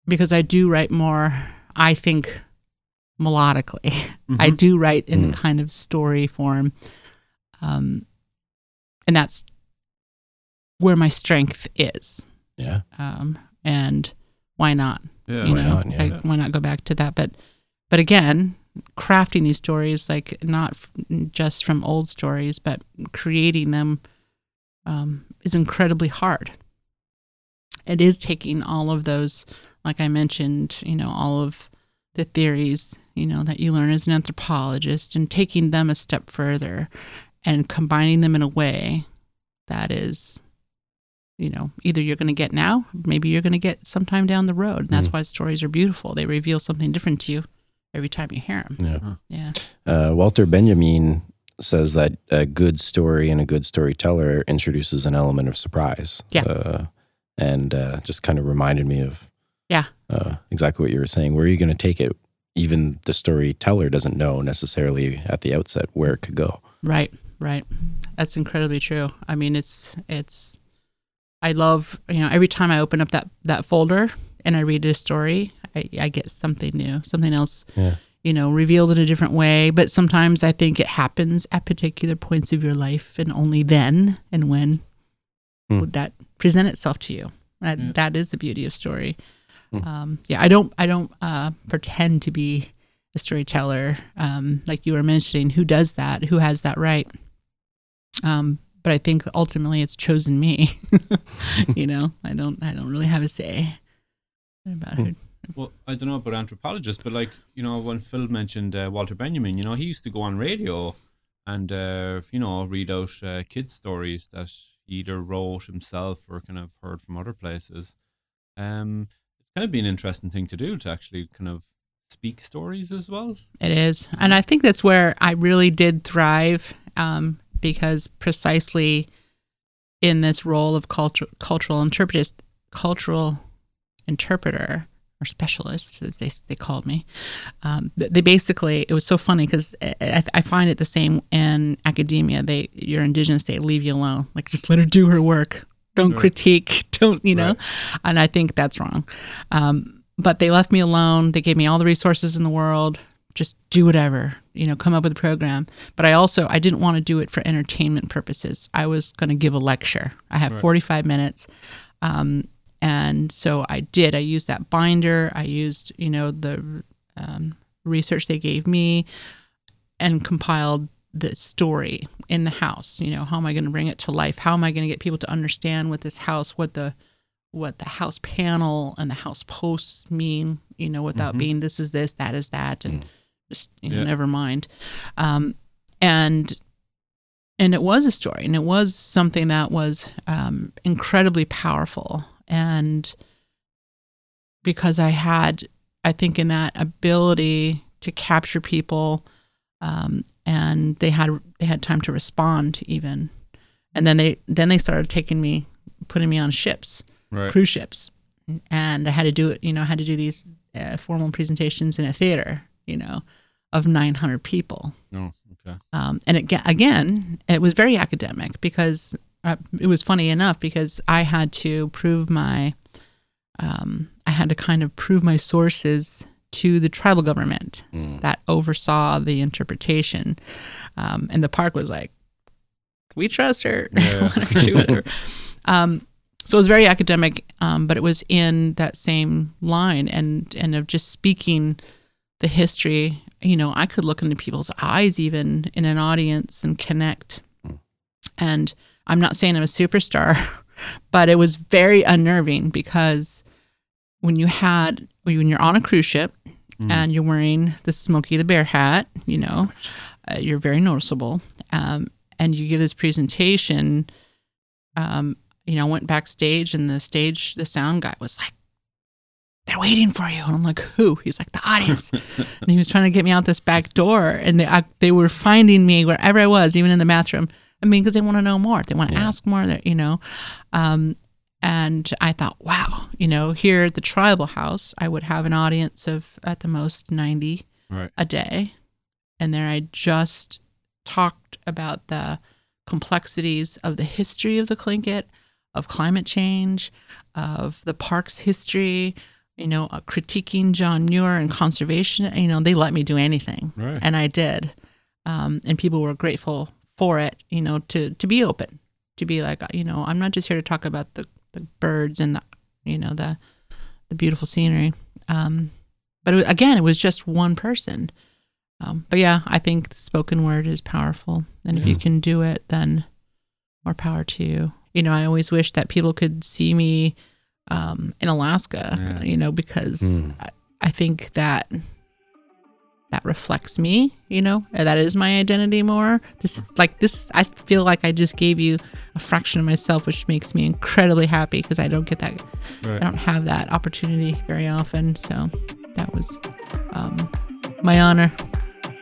because i do write more i think melodically *laughs* I Mhm. do write in Mm. a kind of story form. Um, and that's where my strength is. Yeah. Um, and why not? Yeah. you why know, not? Yeah. I, why not go back to that? But, but again, crafting these stories, like not f- just from old stories, but creating them um, is incredibly hard. It is taking all of those, like I mentioned, you know, all of the theories, you know, that you learn as an anthropologist and taking them a step further and combining them in a way that is, you know, either you're going to get now, maybe you're going to get sometime down the road. And that's Mm. why stories are beautiful. They reveal something different to you every time you hear them. Yeah. Yeah. Uh, Walter Benjamin says that a good story and a good storyteller introduces an element of surprise. Yeah. Uh, and uh, just kind of reminded me of Yeah. uh, exactly what you were saying. Where are you going to take it? Even the storyteller doesn't know necessarily at the outset where it could go. Right, right. That's incredibly true. I mean, it's it's. I love you know every time I open up that that folder and I read a story, I, I get something new, something else. Yeah. You know, revealed in a different way. But sometimes I think it happens at particular points of your life, and only then and when Hmm. would that present itself to you. That, Yeah. that is the beauty of story. Hmm. Um, yeah, I don't I don't uh, pretend to be a storyteller, um, like you were mentioning. Who does that? Who has that right? Um, but I think ultimately it's chosen me. *laughs* you know, I don't I don't really have a say about who. Well, I don't know about anthropologists, but like you know, when Phil mentioned uh, Walter Benjamin, you know, he used to go on radio and uh, you know read out uh, kids' stories that he either wrote himself or kind of heard from other places. Um, it's kind of been an interesting thing to do to actually kind of speak stories as well. It is, and I think that's where I really did thrive, um, because precisely in this role of cultural cultural interpretist, cultural interpreter or specialist, as they they called me, um, they basically it was so funny because I, I find it the same in academia. They you're indigenous, they leave you alone, like just let her do her work. Don't Right. critique. *laughs* Don't you know? Right. And I think that's wrong. Um, but they left me alone. They gave me all the resources in the world. Just do whatever, you know, come up with a program. But I also I didn't want to do it for entertainment purposes. I was going to give a lecture. I have Right. 45 minutes. Um, and so I did. I used that binder. I used, you know, the um, research they gave me and compiled the story in the house. You know, how am I going to bring it to life? How am I going to get people to understand what this house, what the what the house panel and the house posts mean? You know, without Mhm. being this is this, that is that, and Mm. just you know, Yeah. never mind. Um, and and it was a story, and it was something that was um, incredibly powerful, and because I had, I think, in that ability to capture people um, and they had they had time to respond even and then they then they started taking me putting me on ships Right. cruise ships and i had to do it you know i had to do these uh, formal presentations in a theater you know of 900 people Oh, okay. um, and it, again it was very academic because uh, it was funny enough because i had to prove my um, i had to kind of prove my sources to the tribal government Mm. that oversaw the interpretation. Um, and the park was like, we trust her. *laughs* Yeah. *laughs* Um, so it was very academic, um, but it was in that same line and, and of just speaking the history. You know, I could look into people's eyes even in an audience and connect. Mm. And I'm not saying I'm a superstar, *laughs* but it was very unnerving because when you had when you're on a cruise ship Mm. and you're wearing the Smokey the Bear hat, you know, uh, you're very noticeable. Um, and you give this presentation. Um, you know, I went backstage and the stage, the sound guy was like, "They're waiting for you," and I'm like, "Who?" He's like, "The audience," *laughs* and he was trying to get me out this back door, and they I, they were finding me wherever I was, even in the bathroom. I mean, because they want to know more, they want to Yeah. ask more. That you know, um, and I thought, wow, you know, here at the tribal house, I would have an audience of at the most 90 Right. a day. And there I just talked about the complexities of the history of the Tlingit, of climate change, of the park's history, you know, uh, critiquing John Muir and conservation. You know, they let me do anything. Right. And I did. Um, and people were grateful for it, you know, to, to be open, to be like, you know, I'm not just here to talk about the, the birds and the, you know, the, the beautiful scenery. Um, but it, again, it was just one person. Um, but yeah, I think spoken word is powerful. And if you can do it, then more power to you. You know, I always wish that people could see me um, in Alaska, Yeah. you know, because Mm. I, I think that that reflects me, you know, and that is my identity more. This, like this, I feel like I just gave you a fraction of myself, which makes me incredibly happy because I don't get that I don't have that opportunity very often. So that was um, my honor.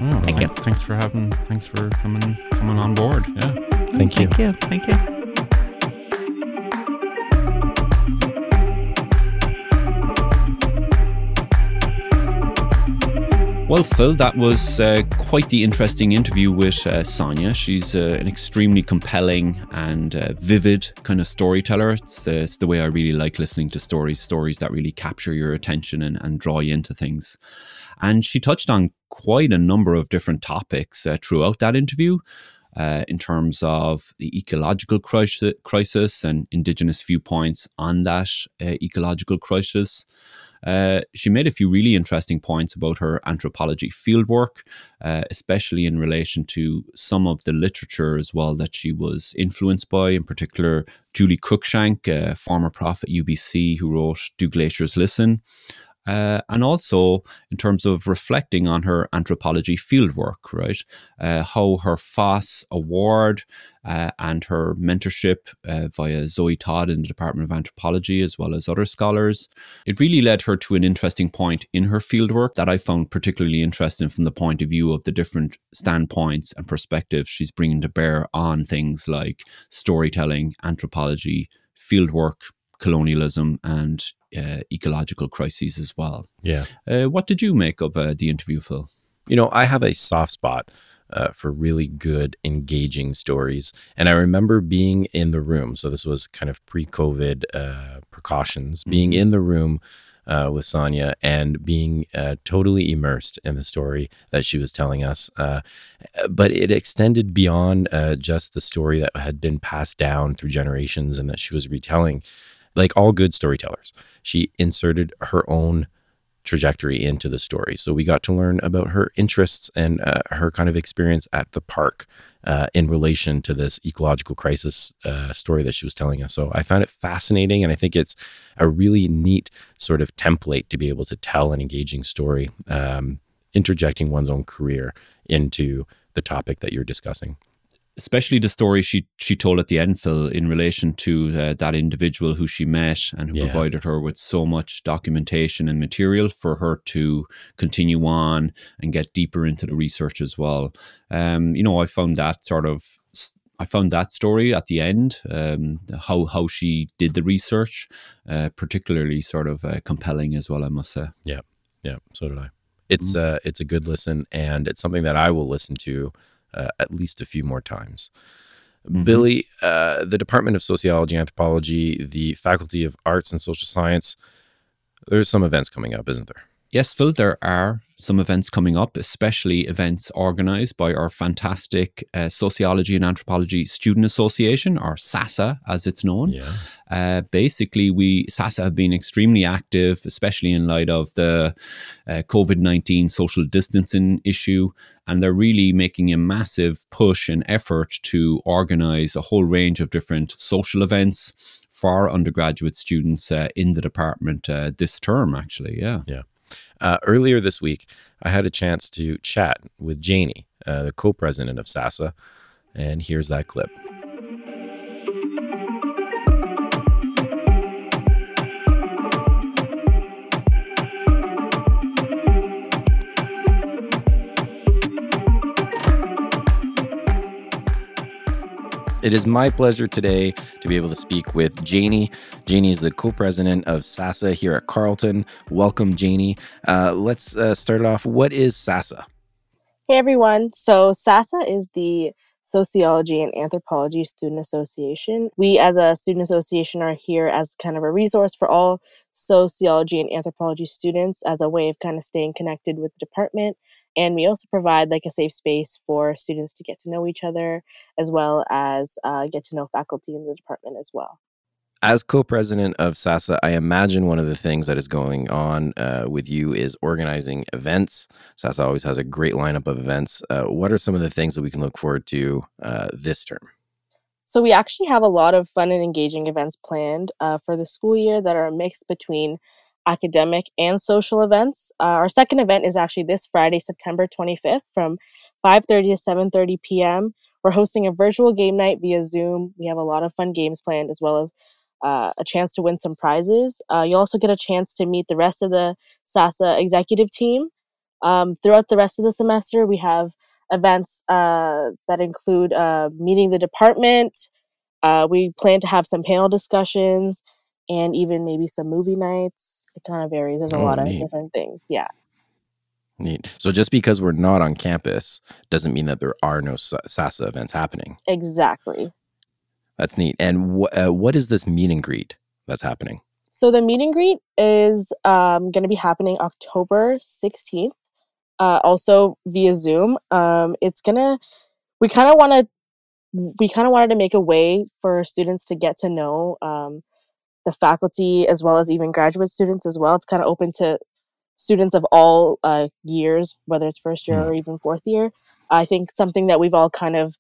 Oh, Thank you. Thanks for having. Thanks for coming coming on board. Yeah. Thank you. Thank you. Thank you. Well, Phil, that was uh, quite the interesting interview with uh, Sonya. She's uh, an extremely compelling and uh, vivid kind of storyteller. It's, uh, it's the way I really like listening to stories, stories that really capture your attention and, and draw you into things. And she touched on quite a number of different topics uh, throughout that interview. Uh, in terms of the ecological crisis, crisis and indigenous viewpoints on that ecological crisis, uh, she made a few really interesting points about her anthropology fieldwork, uh, especially in relation to some of the literature as well that she was influenced by, in particular, Julie Cruikshank, a former prof at UBC who wrote Do Glaciers Listen? Uh, and also in terms of reflecting on her anthropology fieldwork, right? Uh, how her FASS award uh, and her mentorship uh, via Zoe Todd in the Department of Anthropology, as well as other scholars, it really led her to an interesting point in her fieldwork that I found particularly interesting from the point of view of the different standpoints and perspectives she's bringing to bear on things like storytelling, anthropology, fieldwork, colonialism, and uh, ecological crises as well. Yeah. Uh, what did you make of uh, the interview, Phil? You know, I have a soft spot uh, for really good, engaging stories. And I remember being in the room. So this was kind of pre COVID uh, precautions, being Mhm. in the room uh, with Sonya and being uh, totally immersed in the story that she was telling us. Uh, but it extended beyond uh, just the story that had been passed down through generations and that she was retelling. Like all good storytellers, she inserted her own trajectory into the story. So we got to learn about her interests and uh, her kind of experience at the park uh, in relation to this ecological crisis uh, story that she was telling us. So I found it fascinating, and I think it's a really neat sort of template to be able to tell an engaging story, um, interjecting one's own career into the topic that you're discussing especially the story she she told at the end, Phil, in relation to uh, that individual who she met and who yeah. provided her with so much documentation and material for her to continue on and get deeper into the research as well. Um, you know, I found that sort of. I found that story at the end, um, how how she did the research, uh, particularly sort of uh, compelling as well. I must say. Yeah, yeah. So did I. It's mm. uh, it's a good listen, and it's something that I will listen to uh, at least a few more times. Mm-hmm. Billy, uh, the Department of Sociology, Anthropology, the Faculty of Arts and Social Science, there's some events coming up, isn't there? Yes, Phil, there are some events coming up, especially events organized by our fantastic uh, Sociology and Anthropology Student Association, or SASA as it's known. Yeah. Uh, basically, we SASA have been extremely active, especially in light of the uh, COVID 19 social distancing issue. And they're really making a massive push and effort to organize a whole range of different social events for undergraduate students uh, in the department uh, this term, actually. Yeah. Yeah. Uh, earlier this week, I had a chance to chat with Jayani, uh, the co president of SASA, and here's that clip. It is my pleasure today to be able to speak with Jayani. Jayani is the co president of SASA here at Carleton. Welcome, Jayani. Uh, let's uh, start off. What is SASA? Hey, everyone. So, SASA is the Sociology and Anthropology Student Association. We, as a student association, are here as kind of a resource for all sociology and anthropology students as a way of kind of staying connected with the department and we also provide like a safe space for students to get to know each other as well as uh, get to know faculty in the department as well as co-president of SASA, I imagine one of the things that is going on uh, with you is organizing events. SASA always has a great lineup of events. Uh, what are some of the things that we can look forward to uh, this term? So we actually have a lot of fun and engaging events planned uh, for the school year that are a mix between academic and social events. Uh, our second event is actually this Friday, September 25th from 5:30 to 7:30 p.m. We're hosting a virtual game night via Zoom. We have a lot of fun games planned as well as uh, a chance to win some prizes. Uh, you also get a chance to meet the rest of the SASA executive team. Um, throughout the rest of the semester, we have events uh, that include uh, meeting the department. Uh, we plan to have some panel discussions and even maybe some movie nights it kind of varies. There's a oh, lot of different things. Yeah. Neat. So just because we're not on campus doesn't mean that there are no SASA events happening. Exactly. That's neat. And wh- uh, what is this meet and greet that's happening? So the meet and greet is um, going to be happening October 16th, uh, also via Zoom. Um, it's gonna. We kind of want to. We kind of wanted to make a way for students to get to know um, the faculty as well as even graduate students as well. It's kind of open to students of all uh, years, whether it's first year mm. or even fourth year. I think something that we've all kind of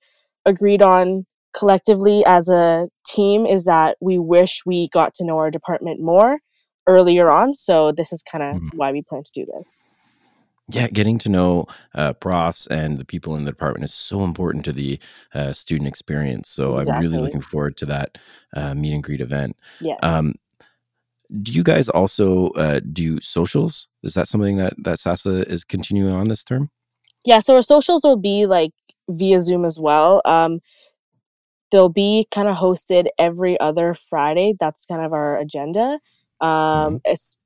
agreed on collectively as a team is that we wish we got to know our department more earlier on. So this is kind of mm. why we plan to do this yeah, getting to know uh, profs and the people in the department is so important to the uh, student experience. So exactly. I'm really looking forward to that uh, meet and greet event. Yes. Um, do you guys also uh, do socials? Is that something that that SASA is continuing on this term? Yeah, so our socials will be like via Zoom as well. Um, they'll be kind of hosted every other Friday. That's kind of our agenda. Um, mm-hmm. it's,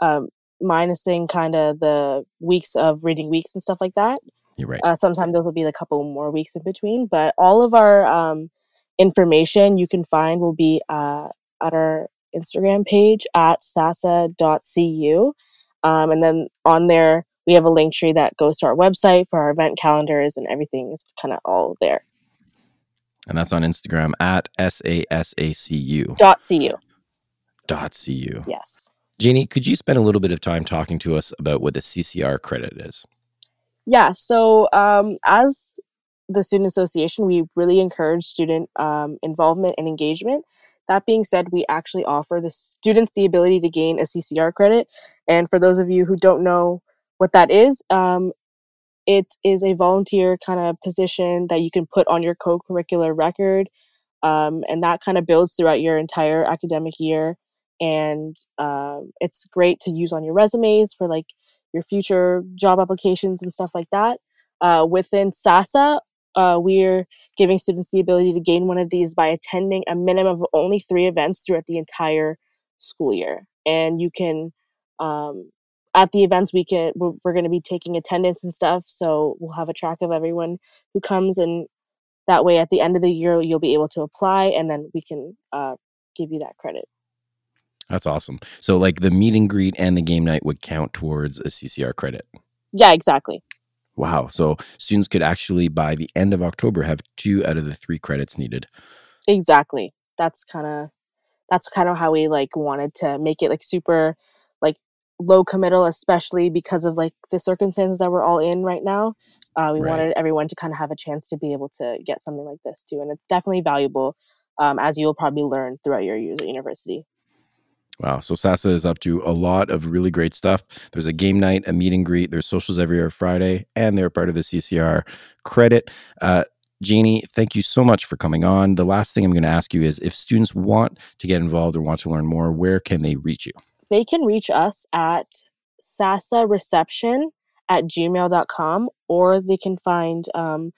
um, minusing kind of the weeks of reading weeks and stuff like that. You're right. Uh, sometimes those will be a couple more weeks in between, but all of our um, information you can find will be uh, at our Instagram page at sasa.cu. Um, and then on there, we have a link tree that goes to our website for our event calendars and everything is kind of all there. And that's on Instagram at S A S A C U. Dot C U. Dot .cu. Yes. Jayani, could you spend a little bit of time talking to us about what the CCR credit is? Yeah. So, um, as the Student Association, we really encourage student um, involvement and engagement. That being said, we actually offer the students the ability to gain a CCR credit. And for those of you who don't know what that is, um, it is a volunteer kind of position that you can put on your co curricular record. Um, and that kind of builds throughout your entire academic year. And um, it's great to use on your resumes for like your future job applications and stuff like that. Uh, within SASA, uh, we're giving students the ability to gain one of these by attending a minimum of only three events throughout the entire school year. And you can, um, at the events, we can we're, we're going to be taking attendance and stuff, so we'll have a track of everyone who comes, and that way, at the end of the year, you'll be able to apply, and then we can uh, give you that credit. That's awesome. So, like the meet and greet and the game night would count towards a CCR credit. Yeah, exactly. Wow. So students could actually, by the end of October, have two out of the three credits needed. Exactly. That's kind of that's kind of how we like wanted to make it like super like low committal, especially because of like the circumstances that we're all in right now. Uh, we Right. wanted everyone to kind of have a chance to be able to get something like this too, and it's definitely valuable, um, as you'll probably learn throughout your years at university. Wow. So SASA is up to a lot of really great stuff. There's a game night, a meet and greet, there's socials every Friday, and they're part of the CCR credit. Uh, Jayani, thank you so much for coming on. The last thing I'm going to ask you is if students want to get involved or want to learn more, where can they reach you? They can reach us at sasareception at gmail.com or they can find um,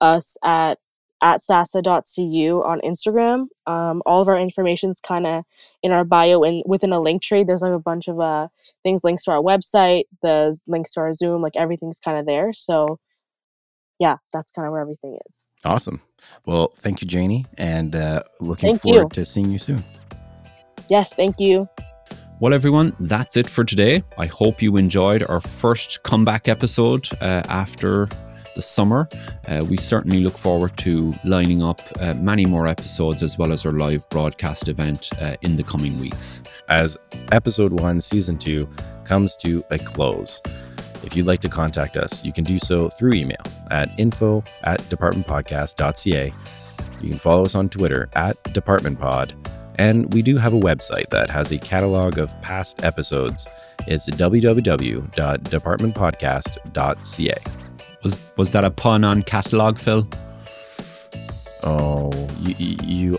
us at at sasa.cu on Instagram. Um, all of our information's kind of in our bio and within a link tree. There's like a bunch of uh, things, links to our website, the links to our Zoom, like everything's kind of there. So yeah, that's kind of where everything is. Awesome. Well, thank you, Jayani, and uh, looking Thank forward you. to seeing you soon. Yes, thank you. Well, everyone, that's it for today. I hope you enjoyed our first comeback episode uh, after the summer. Uh, we certainly look forward to lining up uh, many more episodes as well as our live broadcast event uh, in the coming weeks. As episode one, season two comes to a close. If you'd like to contact us, you can do so through email at info at departmentpodcast.ca. You can follow us on Twitter at departmentpod. And we do have a website that has a catalog of past episodes. It's www.departmentpodcast.ca. Was was that a pun on catalog, Phil? Oh, you you you,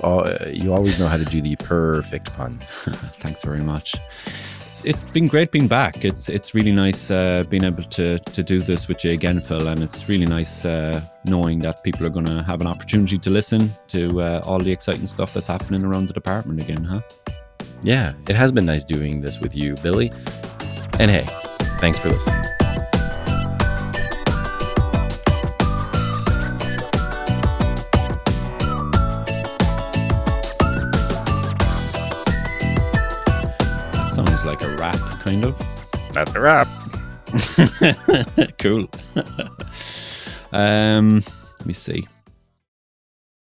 you always know how to do the perfect puns. *laughs* Thanks very much. It's, it's been great being back. It's it's really nice uh, being able to to do this with you again, Phil, and it's really nice uh, knowing that people are going to have an opportunity to listen to uh, all the exciting stuff that's happening around the department again, huh? Yeah, it has been nice doing this with you, Billy. And hey, thanks for listening. Kind of. That's a wrap. *laughs* cool. *laughs* um, let me see.